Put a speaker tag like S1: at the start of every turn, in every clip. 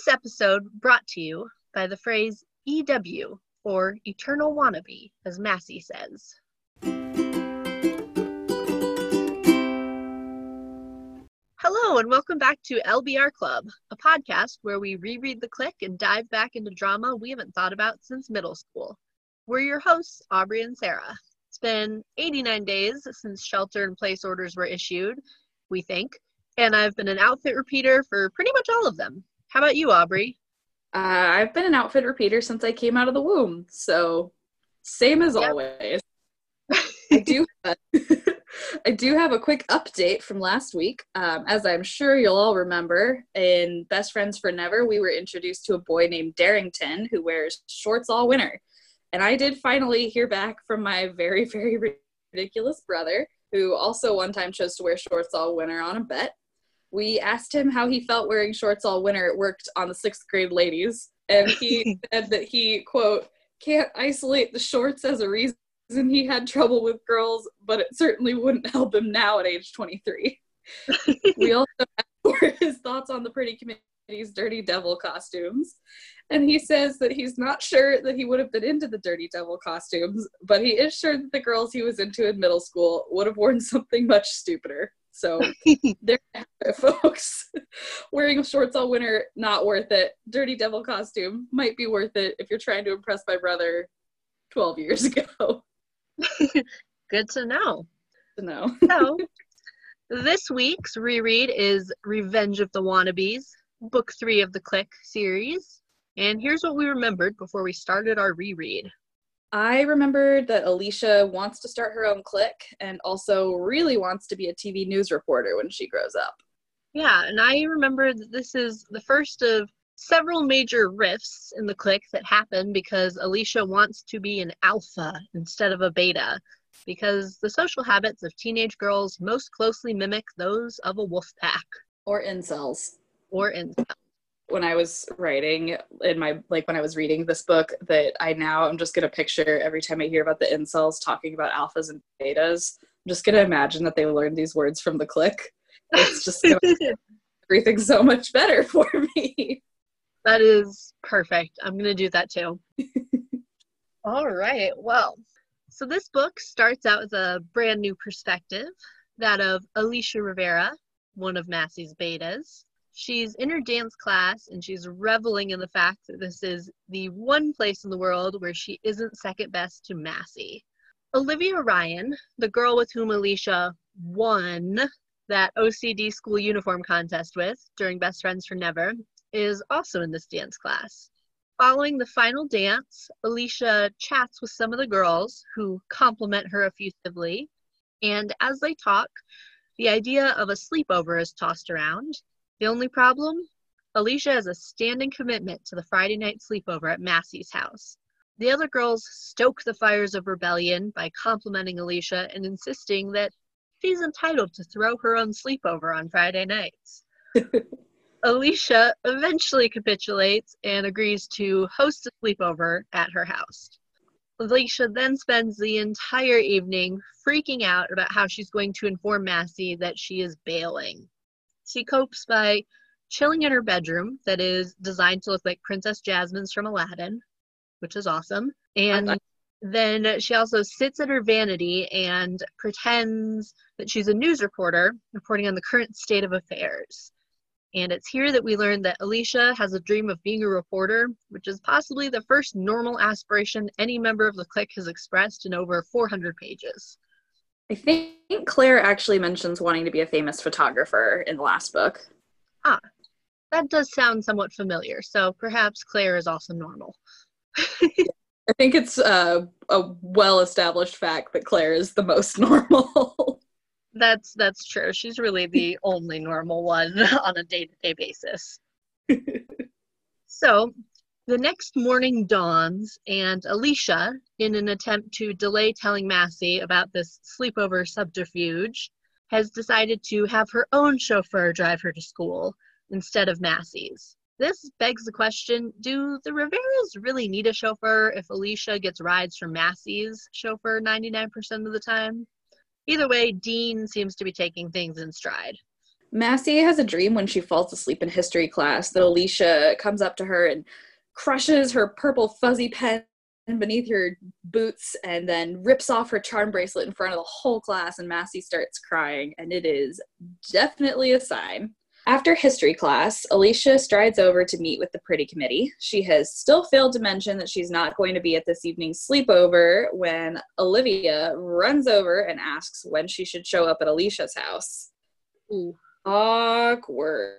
S1: This episode brought to you by the phrase EW, or Eternal Wannabe, as Massie says. Hello, and welcome back to LBR Club, a podcast where we reread the Clique and dive back into drama we haven't thought about since middle school. We're your hosts, Aubrey and Sarah. It's been 89 days since shelter in place orders were issued, we think, and I've been an outfit repeater for pretty much all of them. How about you, Aubrey?
S2: Uh, I've been an outfit repeater since I came out of the womb, so same as yep. always. I do. I do have a quick update from last week. Um, as I'm sure you'll all remember, in Best Friends for Never, we were introduced to a boy named Derrington who wears shorts all winter. And I did finally hear back from my very, very ridiculous brother, who also one time chose to wear shorts all winter on a bet. We asked him how he felt wearing shorts all winter. It worked on the sixth grade ladies. And he said that he, quote, can't isolate the shorts as a reason he had trouble with girls, but it certainly wouldn't help him now at age 23. we also asked for his thoughts on the pretty committee's Dirty Devil costumes. And he says that he's not sure that he would have been into the Dirty Devil costumes, but he is sure that the girls he was into in middle school would have worn something much stupider. So there, folks. Wearing shorts all winter, not worth it. Dirty Devil costume might be worth it if you're trying to impress my brother 12 years ago.
S1: Good to know.
S2: To know.
S1: so, this week's reread is Revenge of the Wannabes, book three of the Clique series. And here's what we remembered before we started our reread.
S2: I remembered that Alicia wants to start her own clique and also really wants to be a TV news reporter when she grows up.
S1: Yeah, and I remember that this is the first of several major rifts in the clique that happen because Alicia wants to be an alpha instead of a beta, because the social habits of teenage girls most closely mimic those of a wolf pack.
S2: Or incels.
S1: Or incels.
S2: When I was writing in my, like when I was reading this book, that I now I'm just going to picture every time I hear about the incels talking about alphas and betas, I'm just going to imagine that they learned these words from the Clique. It's just everything so much better for me.
S1: That is perfect. I'm going to do that too. All right. Well, so this book starts out with a brand new perspective that of Alicia Rivera, one of Massie's betas. She's in her dance class and she's reveling in the fact that this is the one place in the world where she isn't second best to Massie. Olivia Ryan, the girl with whom Alicia won that OCD school uniform contest with during Best Friends for Never, is also in this dance class. Following the final dance, Alicia chats with some of the girls who compliment her effusively, and as they talk, the idea of a sleepover is tossed around. The only problem? Alicia has a standing commitment to the Friday night sleepover at Massie's house. The other girls stoke the fires of rebellion by complimenting Alicia and insisting that she's entitled to throw her own sleepover on Friday nights. Alicia eventually capitulates and agrees to host a sleepover at her house. Alicia then spends the entire evening freaking out about how she's going to inform Massie that she is bailing. She copes by chilling in her bedroom that is designed to look like Princess Jasmine's from Aladdin, which is awesome. And then she also sits at her vanity and pretends that she's a news reporter reporting on the current state of affairs. And it's here that we learn that Alicia has a dream of being a reporter, which is possibly the first normal aspiration any member of the clique has expressed in over 400 pages.
S2: I think Claire actually mentions wanting to be a famous photographer in the last book.
S1: Ah, that does sound somewhat familiar, so perhaps Claire is also normal.
S2: I think it's uh, a well established fact that Claire is the most normal.
S1: That's that's true. She's really the only normal one on a day-to-day basis. so, the next morning dawns, and Alicia, in an attempt to delay telling Massie about this sleepover subterfuge, has decided to have her own chauffeur drive her to school instead of Massie's. This begs the question do the Riveras really need a chauffeur if Alicia gets rides from Massie's chauffeur 99% of the time? Either way, Dean seems to be taking things in stride.
S2: Massie has a dream when she falls asleep in history class that Alicia comes up to her and crushes her purple fuzzy pen beneath her boots and then rips off her charm bracelet in front of the whole class and Massie starts crying and it is definitely a sign. After history class, Alicia strides over to meet with the pretty committee. She has still failed to mention that she's not going to be at this evening's sleepover when Olivia runs over and asks when she should show up at Alicia's house. Ooh. Awkward.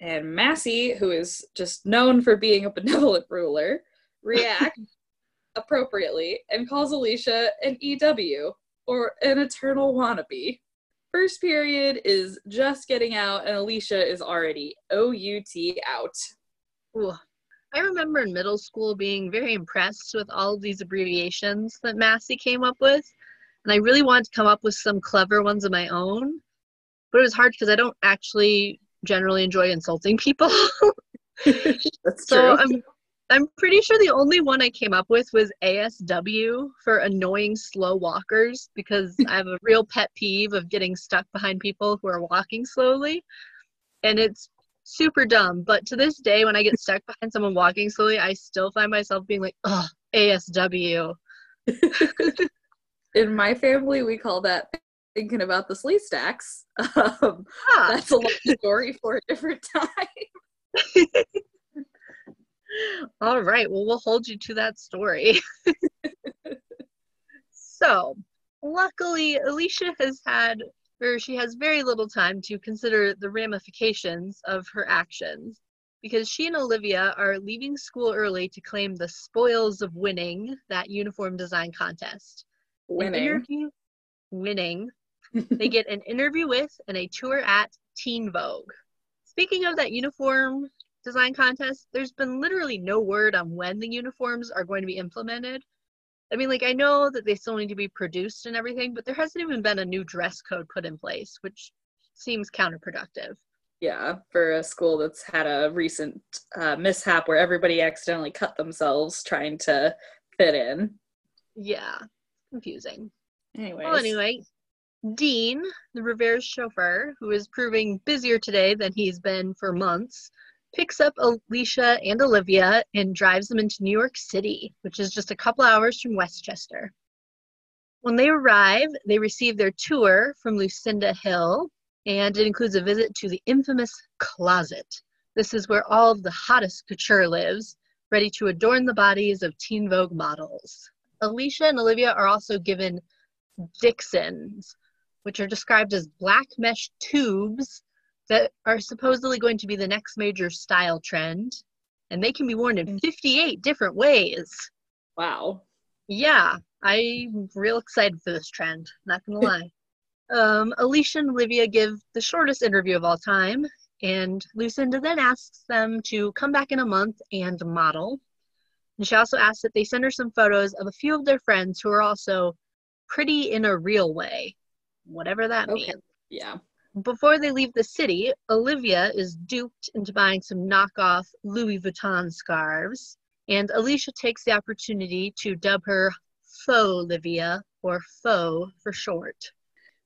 S2: And Massie, who is just known for being a benevolent ruler, reacts appropriately and calls Alicia an EW or an eternal wannabe. First period is just getting out, and Alicia is already OUT out.
S1: Ooh. I remember in middle school being very impressed with all of these abbreviations that Massie came up with. And I really wanted to come up with some clever ones of my own. But it was hard because I don't actually generally enjoy insulting people.
S2: That's
S1: so
S2: true.
S1: I'm I'm pretty sure the only one I came up with was ASW for annoying slow walkers because I have a real pet peeve of getting stuck behind people who are walking slowly. And it's super dumb. But to this day, when I get stuck behind someone walking slowly, I still find myself being like, oh, ASW.
S2: In my family, we call that thinking about the Sleestaks. Um,
S1: Ah.
S2: that's a long story for a different time.
S1: All right. Well, we'll hold you to that story. so, luckily, Alicia has had, or she has very little time to consider the ramifications of her actions because she and Olivia are leaving school early to claim the spoils of winning that uniform design contest.
S2: Winning.
S1: interview, winning. They get an interview with and a tour at Teen Vogue. Speaking of that uniform design contest, there's been literally no word on when the uniforms are going to be implemented. I mean, like, I know that they still need to be produced and everything, but there hasn't even been a new dress code put in place, which seems counterproductive.
S2: Yeah, for a school that's had a recent uh, mishap where everybody accidentally cut themselves trying to fit in.
S1: Yeah, confusing.
S2: Anyways.
S1: Well, anyway, Dean, the Rivera's chauffeur, who is proving busier today than he's been for months, picks up Alicia and Olivia and drives them into New York City, which is just a couple hours from Westchester. When they arrive, they receive their tour from Lucinda Hill, and it includes a visit to the infamous closet. This is where all of the hottest couture lives, ready to adorn the bodies of Teen Vogue models. Alicia and Olivia are also given Dixons, which are described as black mesh tubes that are supposedly going to be the next major style trend. And they can be worn in 58 different ways.
S2: wow.
S1: Yeah, I'm real excited for this trend, not gonna lie. Um, Alicia and Olivia give the shortest interview of all time, and Lucinda then asks them to come back in a month and model. And she also asks that they send her some photos of a few of their friends who are also pretty in a real way, whatever that
S2: Okay.
S1: means.
S2: Yeah.
S1: Before they leave the city, Olivia is duped into buying some knockoff Louis Vuitton scarves, and Alicia takes the opportunity to dub her Faux Olivia, or Faux for short.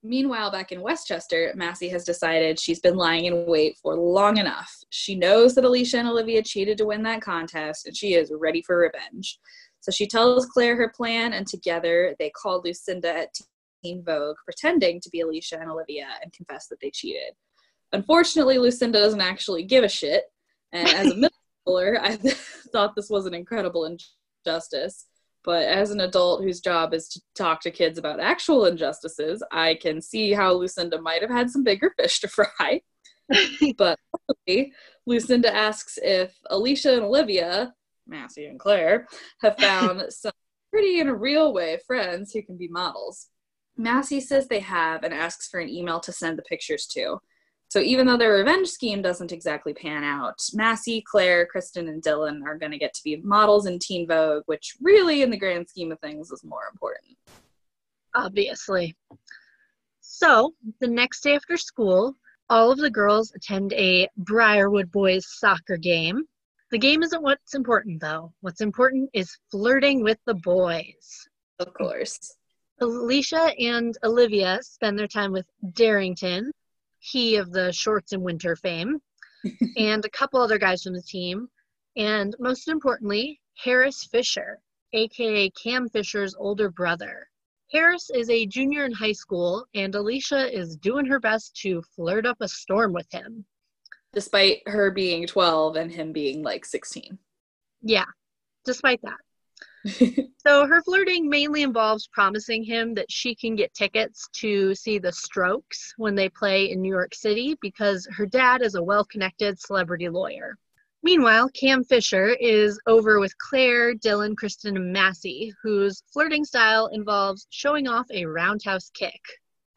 S2: Meanwhile, back in Westchester, Massie has decided she's been lying in wait for long enough. She knows that Alicia and Olivia cheated to win that contest, and she is ready for revenge. So she tells Claire her plan, and together they call Lucinda at Teen Vogue, pretending to be Alicia and Olivia, and confess that they cheated. Unfortunately, Lucinda doesn't actually give a shit, and as a middle schooler, I thought this was an incredible injustice. But as an adult whose job is to talk to kids about actual injustices, I can see how Lucinda might have had some bigger fish to fry. but luckily, Lucinda asks if Alicia and Olivia, Massie and Claire, have found some pretty in a real way friends who can be models. Massie says they have and asks for an email to send the pictures to. So even though their revenge scheme doesn't exactly pan out, Massie, Claire, Kristen, and Dylan are going to get to be models in Teen Vogue, which really, in the grand scheme of things, is more important.
S1: Obviously. So, the next day after school, all of the girls attend a Briarwood Boys soccer game. The game isn't what's important, though. What's important is flirting with the boys.
S2: Of course.
S1: Alicia and Olivia spend their time with Derrington, he of the shorts and winter fame, and a couple other guys from the team, and most importantly, Harris Fisher, aka Cam Fisher's older brother. Harris is a junior in high school, and Alicia is doing her best to flirt up a storm with him.
S2: Despite her being 12 and him being like 16.
S1: Yeah, despite that. so her flirting mainly involves promising him that she can get tickets to see the Strokes when they play in New York City because her dad is a well connected celebrity lawyer. Meanwhile, Cam Fisher is over with Claire, Dylan, Kristen, and Massie, whose flirting style involves showing off a roundhouse kick.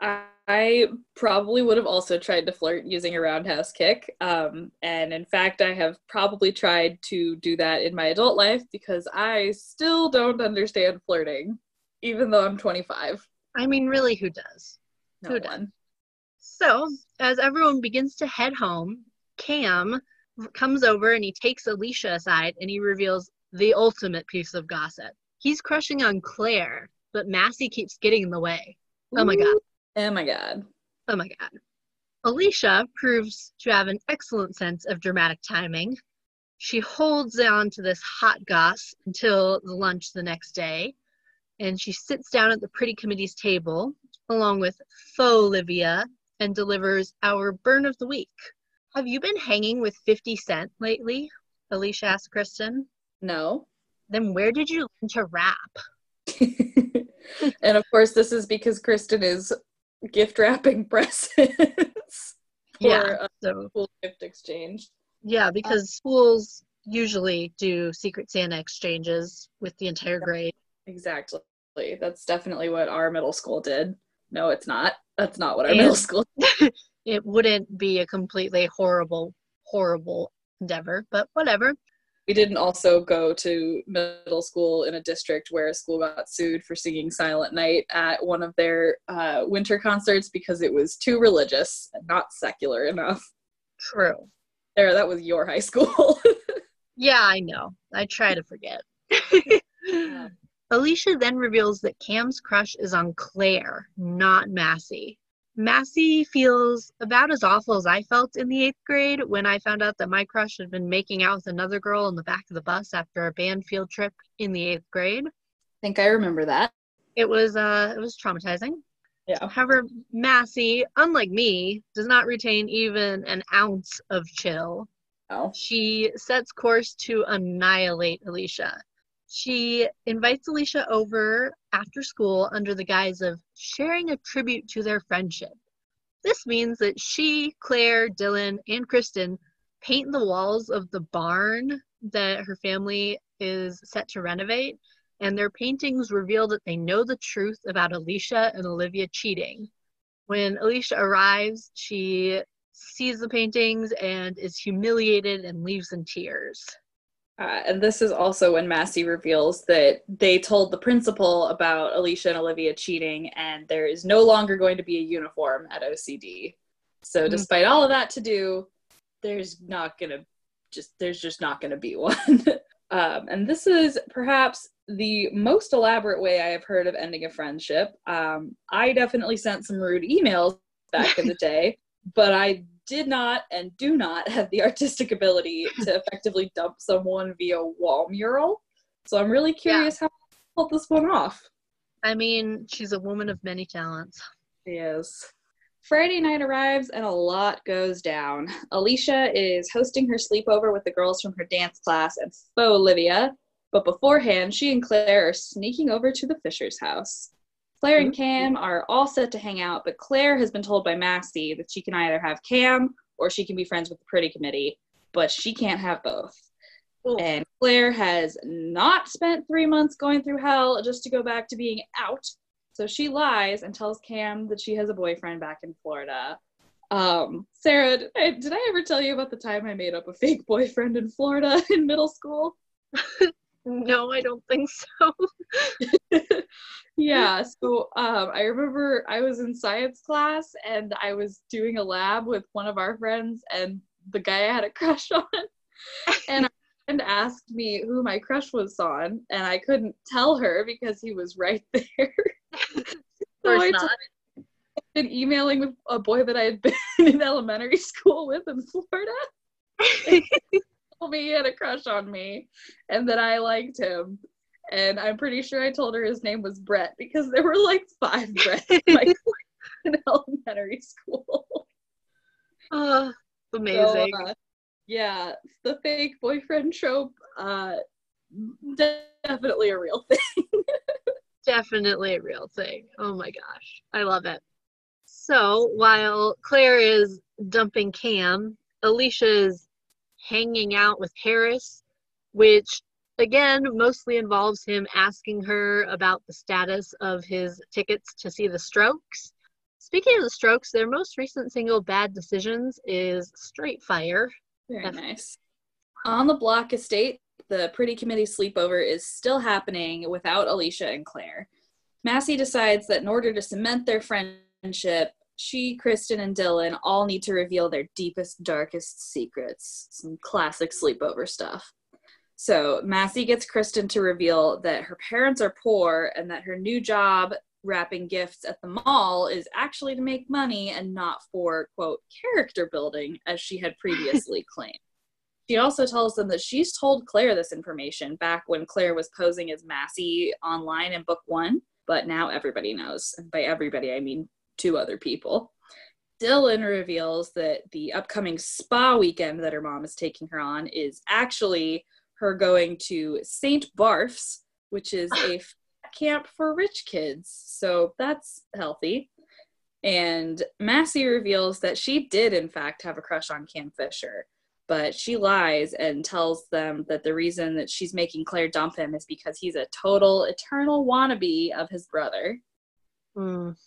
S2: I probably would have also tried to flirt using a roundhouse kick. Um, and in fact, I have probably tried to do that in my adult life because I still don't understand flirting, even though I'm 25.
S1: I mean, really, who does?
S2: No
S1: who
S2: one.
S1: does? So, as everyone begins to head home, Cam comes over and he takes Alicia aside and he reveals the ultimate piece of gossip. He's crushing on Claire, but Massie keeps getting in the way. Oh my god.
S2: Oh my god.
S1: Oh my god. Alicia proves to have an excellent sense of dramatic timing. She holds on to this hot goss until the lunch the next day, and she sits down at the pretty committee's table along with faux Olivia and delivers our burn of the week. Have you been hanging with 50 Cent lately? Alicia asked Kristen.
S2: No.
S1: Then where did you learn to rap?
S2: and of course, this is because Kristen is gift wrapping presents for
S1: Yeah,
S2: a
S1: so
S2: school gift exchange.
S1: yeah, because schools usually do Secret Santa exchanges with the entire grade.
S2: Exactly. That's definitely what our middle school did. No, it's not. That's not what our
S1: And-
S2: middle school.
S1: It wouldn't be a completely horrible, horrible endeavor, but whatever.
S2: We didn't also go to middle school in a district where a school got sued for singing Silent Night at one of their uh, winter concerts because it was too religious and not secular enough.
S1: True.
S2: There, that was your high school.
S1: Yeah, I know. I try to forget. Alicia then reveals that Cam's crush is on Claire, not Massie. Massie feels about as awful as I felt in the eighth grade when I found out that my crush had been making out with another girl in the back of the bus after a band field trip in the eighth grade.
S2: I think I remember that.
S1: It was uh it was traumatizing.
S2: Yeah.
S1: However, Massie, unlike me, does not retain even an ounce of chill.
S2: Oh.
S1: She sets course to annihilate Alicia. She invites Alicia over after school under the guise of sharing a tribute to their friendship. This means that she, Claire, Dylan, and Kristen paint the walls of the barn that her family is set to renovate, and their paintings reveal that they know the truth about Alicia and Olivia cheating. When Alicia arrives, she sees the paintings and is humiliated and leaves in tears.
S2: Uh, and this is also when Massie reveals that they told the principal about Alicia and Olivia cheating, and there is no longer going to be a uniform at OCD. So,
S1: Mhm.
S2: despite all of that to do, there's not gonna just there's just not gonna be one. um, and this is perhaps the most elaborate way I have heard of ending a friendship. Um, I definitely sent some rude emails back in the day, but I did not and do not have the artistic ability to effectively dump someone via wall mural. So I'm really curious how to pull this one off.
S1: I mean, she's a woman of many talents.
S2: Yes. Friday night arrives and a lot goes down. Alicia is hosting her sleepover with the girls from her dance class and faux Olivia, but beforehand, she and Claire are sneaking over to the Fisher's house. Claire and Cam are all set to hang out, but Claire has been told by Massie that she can either have Cam or she can be friends with the pretty committee, but she can't have both.
S1: Ooh.
S2: And Claire has not spent three months going through hell just to go back to being out. So she lies and tells Cam that she has a boyfriend back in Florida. Um, Sarah, did I, did I ever tell you about the time I made up a fake boyfriend in Florida in middle school?
S1: No, I don't think so.
S2: yeah, so um, I remember I was in science class and I was doing a lab with one of our friends and the guy I had a crush on. And our friend asked me who my crush was on, and I couldn't tell her because he was right there.
S1: Of
S2: So
S1: course
S2: I
S1: not.
S2: been emailing with a boy that I had been in elementary school with in Florida. Me he had a crush on me and that I liked him. And I'm pretty sure I told her his name was Brett because there were like five Brett in elementary school.
S1: Oh, amazing.
S2: So, uh, yeah, the fake boyfriend trope, uh, definitely a real thing.
S1: definitely a real thing. Oh my gosh, I love it. So while Claire is dumping Cam, Alicia is hanging out with Harris, which again mostly involves him asking her about the status of his tickets to see the Strokes. Speaking of the Strokes, their most recent single, Bad Decisions, is Straight Fire.
S2: Very nice. On the Block estate, the Pretty Committee sleepover is still happening without Alicia and Claire. Massie decides that in order to cement their friendship, she, Kristen, and Dylan all need to reveal their deepest, darkest secrets. Some classic sleepover stuff. So Massie gets Kristen to reveal that her parents are poor and that her new job wrapping gifts at the mall is actually to make money and not for, quote, character building, as she had previously claimed. She also tells them that she's told Claire this information back when Claire was posing as Massie online in book one, but now everybody knows. And by everybody, I mean two other people. Dylan reveals that the upcoming spa weekend that her mom is taking her on is actually her going to St. Barf's, which is a camp for rich kids. So that's healthy. And Massie reveals that she did, in fact, have a crush on Cam Fisher, but she lies and tells them that the reason that she's making Claire dump him is because he's a total eternal wannabe of his brother.
S1: Mm.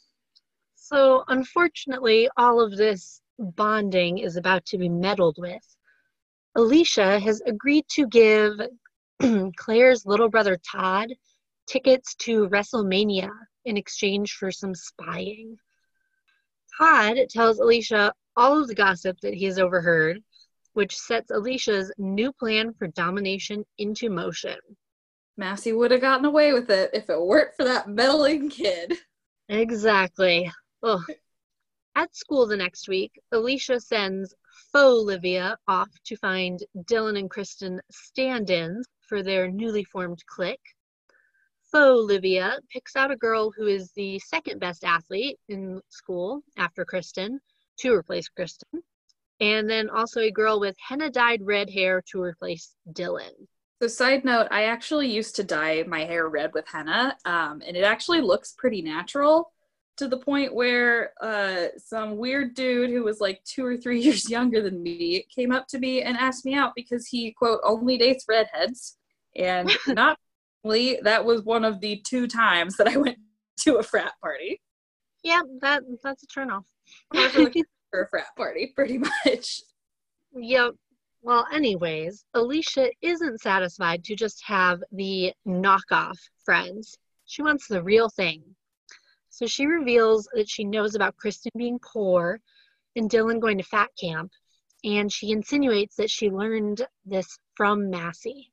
S1: So, unfortunately, all of this bonding is about to be meddled with. Alicia has agreed to give Claire's little brother Todd tickets to WrestleMania in exchange for some spying. Todd tells Alicia all of the gossip that he has overheard, which sets Alicia's new plan for domination into motion.
S2: Massie would have gotten away with it if it weren't for that meddling kid.
S1: Exactly. Ugh. At school the next week, Alicia sends faux Olivia off to find Dylan and Kristen stand ins for their newly formed clique. Faux Olivia picks out a girl who is the second best athlete in school after Kristen to replace Kristen, and then also a girl with henna dyed red hair to replace Dylan.
S2: So, side note, I actually used to dye my hair red with henna, um, and it actually looks pretty natural to the point where uh, some weird dude who was like two or three years younger than me came up to me and asked me out because he, quote, only dates redheads. And not only that was one of the two times that I went to a frat party.
S1: Yeah, that that's a turnoff.
S2: for a frat party, pretty much.
S1: Yep. Well, anyways, Alicia isn't satisfied to just have the knockoff friends. She wants the real thing. So she reveals that she knows about Kristen being poor and Dylan going to fat camp, and she insinuates that she learned this from Massie.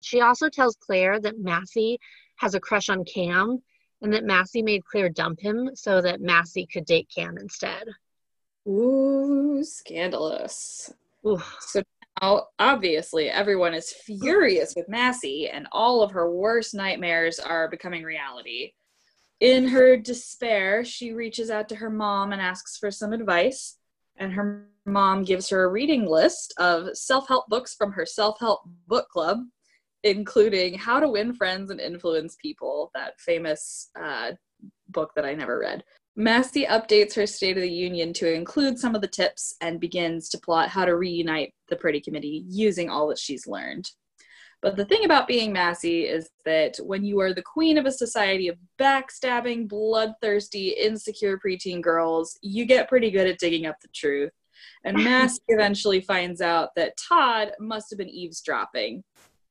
S1: She also tells Claire that Massie has a crush on Cam and that Massie made Claire dump him so that Massie could date Cam instead.
S2: Ooh, scandalous. Ooh. So now, obviously, everyone is furious with Massie, and all of her worst nightmares are becoming reality. In her despair, she reaches out to her mom and asks for some advice, and her mom gives her a reading list of self help books from her self help book club including How to Win Friends and Influence People, that famous uh, book that I never read. Massie updates her State of the Union to include some of the tips and begins to plot how to reunite the Pretty Committee using all that she's learned. But the thing about being Massie is that when you are the queen of a society of backstabbing, bloodthirsty, insecure preteen girls, you get pretty good at digging up the truth. And Massie eventually finds out that Todd must have been eavesdropping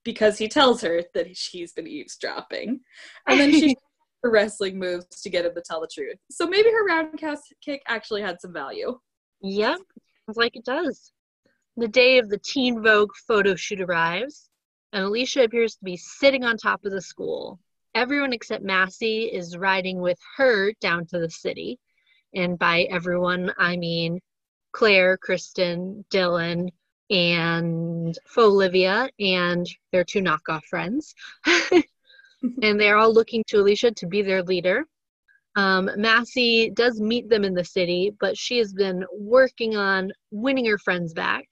S2: because he tells her that she's been eavesdropping. And then she her wrestling moves to get him to tell the truth. So maybe her roundhouse kick actually had some value.
S1: Yep, sounds like it does. The day of the Teen Vogue photo shoot arrives, and Alicia appears to be sitting on top of the school. Everyone except Massie is riding with her down to the city, And by everyone, I mean Claire, Kristen, Dylan, and Olivia and their two knockoff friends. and they're all looking to Alicia to be their leader. Um, Massie does meet them in the city, but she has been working on winning her friends back.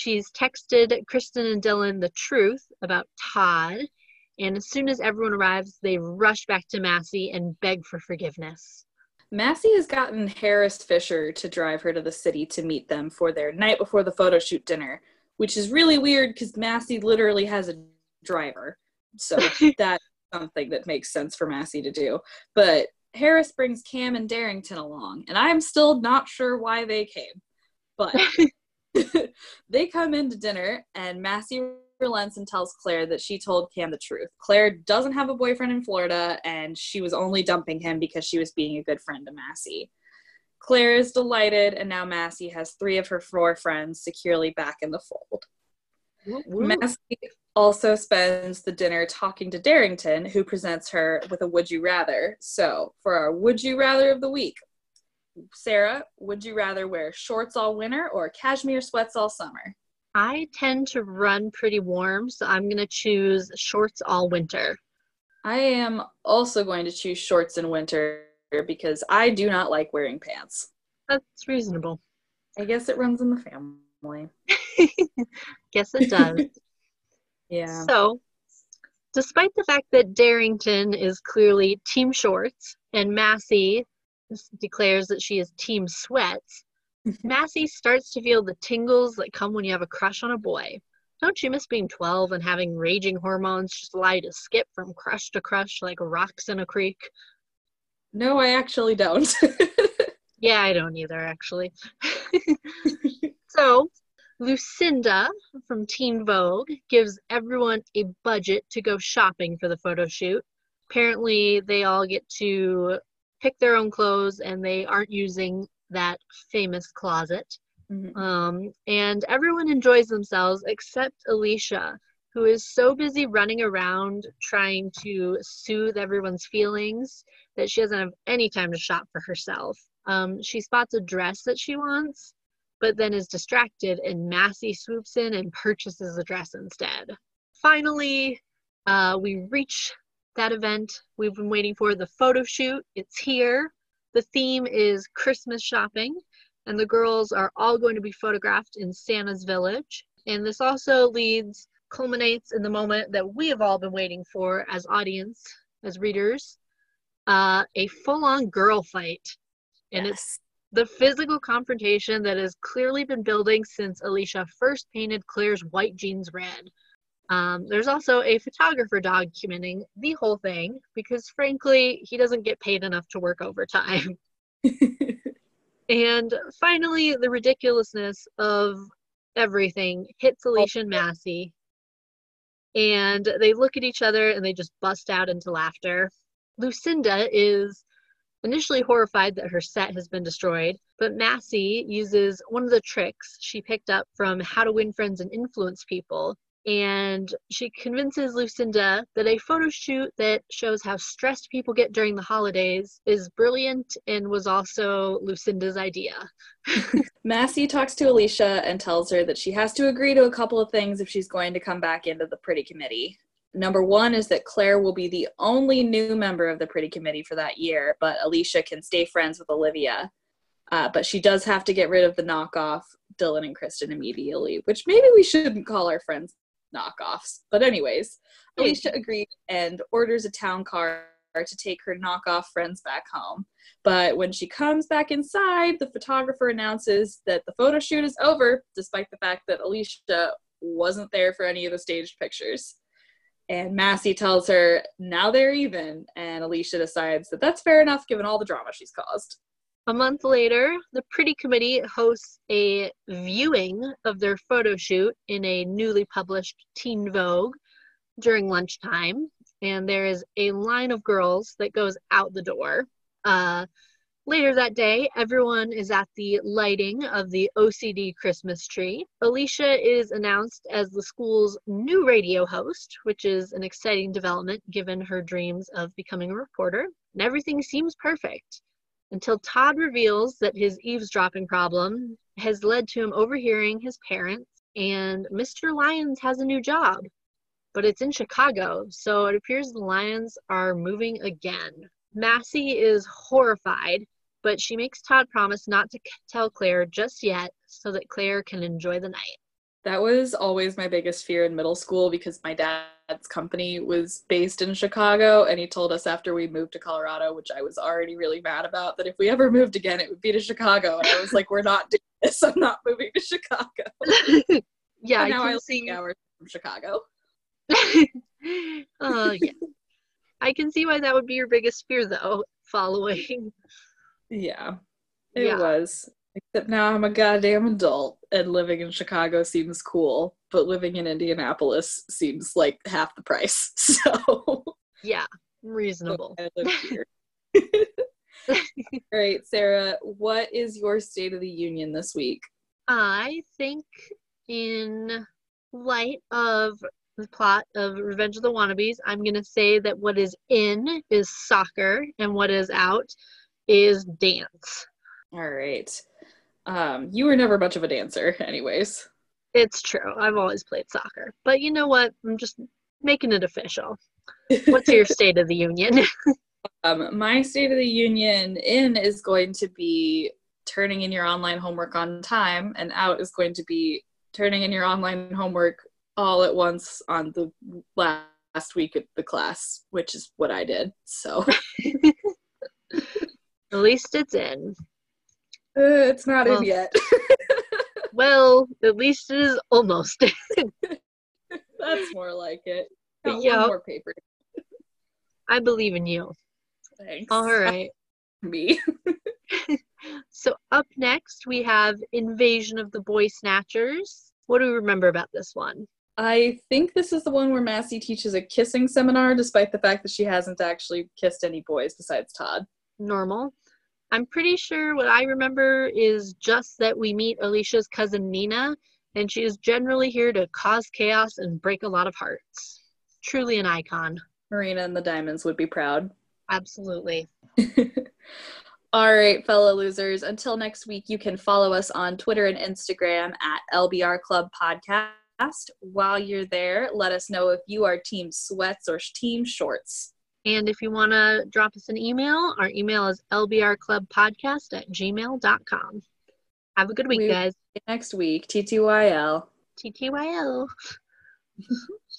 S1: She's texted Kristen and Dylan the truth about Todd, and as soon as everyone arrives, they rush back to Massie and beg for forgiveness.
S2: Massie has gotten Harris Fisher to drive her to the city to meet them for their night before the photo shoot dinner, which is really weird because Massie literally has a driver. So that's something that makes sense for Massie to do. But Harris brings Cam and Derrington along, and I'm still not sure why they came. But they come in to dinner, and Massie relents and tells Claire that she told Cam the truth. Claire doesn't have a boyfriend in Florida, and she was only dumping him because she was being a good friend to Massie. Claire is delighted, and now Massie has three of her four friends securely back in the fold. Massie also spends the dinner talking to Derrington, who presents her with a would you rather. So, for our would you rather of the week, Sarah, would you rather wear shorts all winter or cashmere sweats all summer?
S1: I tend to run pretty warm, so I'm going to choose shorts all winter.
S2: I am also going to choose shorts in winter because I do not like wearing pants.
S1: That's reasonable.
S2: I guess it runs in the family.
S1: Guess it does.
S2: yeah.
S1: So, despite the fact that Derrington is clearly Team Shorts and Massie declares that she is Team Sweats, mm-hmm. Massie starts to feel the tingles that come when you have a crush on a boy. Don't you miss being 12 and having raging hormones just allow you to skip from crush to crush like rocks in a creek?
S2: No, I actually don't.
S1: yeah, I don't either, actually. so, Lucinda from Teen Vogue gives everyone a budget to go shopping for the photo shoot. Apparently, they all get to pick their own clothes and they aren't using that famous closet. Mm-hmm. Um, and everyone enjoys themselves except Alicia, who is so busy running around trying to soothe everyone's feelings that she doesn't have any time to shop for herself. Um, she spots a dress that she wants, but then is distracted, and Massie swoops in and purchases the dress instead. Finally, uh, we reach that event we've been waiting for the photo shoot. It's here. The theme is Christmas shopping, and the girls are all going to be photographed in Santa's village. And this also leads, culminates in the moment that we have all been waiting for as audience, as readers, uh, a full-on girl fight. And yes. it's the physical confrontation that has clearly been building since Alicia first painted Claire's white jeans red. Um, there's also a photographer documenting the whole thing because, frankly, he doesn't get paid enough to work overtime. and finally, the ridiculousness of everything hits Alicia and Massie. And they look at each other and they just bust out into laughter. Lucinda is initially horrified that her set has been destroyed, but Massie uses one of the tricks she picked up from How to Win Friends and Influence People and she convinces Lucinda that a photo shoot that shows how stressed people get during the holidays is brilliant and was also Lucinda's idea.
S2: Massie talks to Alicia and tells her that she has to agree to a couple of things if she's going to come back into the Pretty Committee. Number one is that Claire will be the only new member of the Pretty Committee for that year, but Alicia can stay friends with Olivia. Uh, but she does have to get rid of the knockoff Dylan and Kristen immediately, which maybe we shouldn't call our friends knockoffs. But anyways, Alicia agreed and orders a town car to take her knockoff friends back home. But when she comes back inside, the photographer announces that the photo shoot is over, despite the fact that Alicia wasn't there for any of the staged pictures. And Massie tells her now they're even, and Alicia decides that that's fair enough given all the drama she's caused.
S1: A month later, the Pretty Committee hosts a viewing of their photo shoot in a newly published Teen Vogue during lunchtime, and there is a line of girls that goes out the door. Uh, later that day, everyone is at the lighting of the OCD Christmas tree. Alicia is announced as the school's new radio host, which is an exciting development given her dreams of becoming a reporter, and everything seems perfect until Todd reveals that his eavesdropping problem has led to him overhearing his parents, and Mr. Lyons has a new job. But it's in Chicago, so it appears the Lyons are moving again. Massie is horrified, but she makes Todd promise not to tell Claire just yet so that Claire can enjoy the night.
S2: That was always my biggest fear in middle school because my dad's company was based in Chicago and he told us after we moved to Colorado, which I was already really mad about, that if we ever moved again, it would be to Chicago. And I was like, we're not doing this. I'm not moving to Chicago.
S1: yeah,
S2: And
S1: I
S2: now I live
S1: see.
S2: hours from Chicago.
S1: uh, yeah. I can see why that would be your biggest fear, though, following.
S2: Yeah, it
S1: Yeah.
S2: was. Except now I'm a goddamn adult and living in Chicago seems cool, but living in Indianapolis seems like half the price. So
S1: Yeah, reasonable.
S2: I live here. All right, Sarah, what is your State of the Union this week?
S1: I think, in light of the plot of Revenge of the Wannabes, I'm going to say that what is in is soccer and what is out is dance.
S2: All right. Um, you were never much of a dancer, anyways.
S1: It's true. I've always played soccer. But you know what? I'm just making it official. What's your State of the Union?
S2: Um, my State of the Union in is going to be turning in your online homework on time, and out is going to be turning in your online homework all at once on the last week of the class, which is what I did. So
S1: At least it's in.
S2: Uh, it's not
S1: Well.
S2: in yet.
S1: Well, at least it is almost.
S2: That's more like it. Got one more paper.
S1: I believe in you.
S2: Thanks.
S1: All right.
S2: Me.
S1: So up next we have Invasion of the Boy Snatchers. What do we remember about this one?
S2: I think this is the one where Massie teaches a kissing seminar, despite the fact that she hasn't actually kissed any boys besides Todd.
S1: Normal. I'm pretty sure what I remember is just that we meet Alicia's cousin Nina, and she is generally here to cause chaos and break a lot of hearts. Truly an icon.
S2: Marina and the Diamonds would be proud.
S1: Absolutely.
S2: All right, fellow losers. Until next week, you can follow us on Twitter and Instagram at LBR Club Podcast. While you're there, let us know if you are Team Sweats or Team Shorts.
S1: And if you want to drop us an email, our email is lbrclubpodcast at gmail.com. Have a good week,
S2: We-
S1: guys.
S2: Next week, TTYL.
S1: TTYL.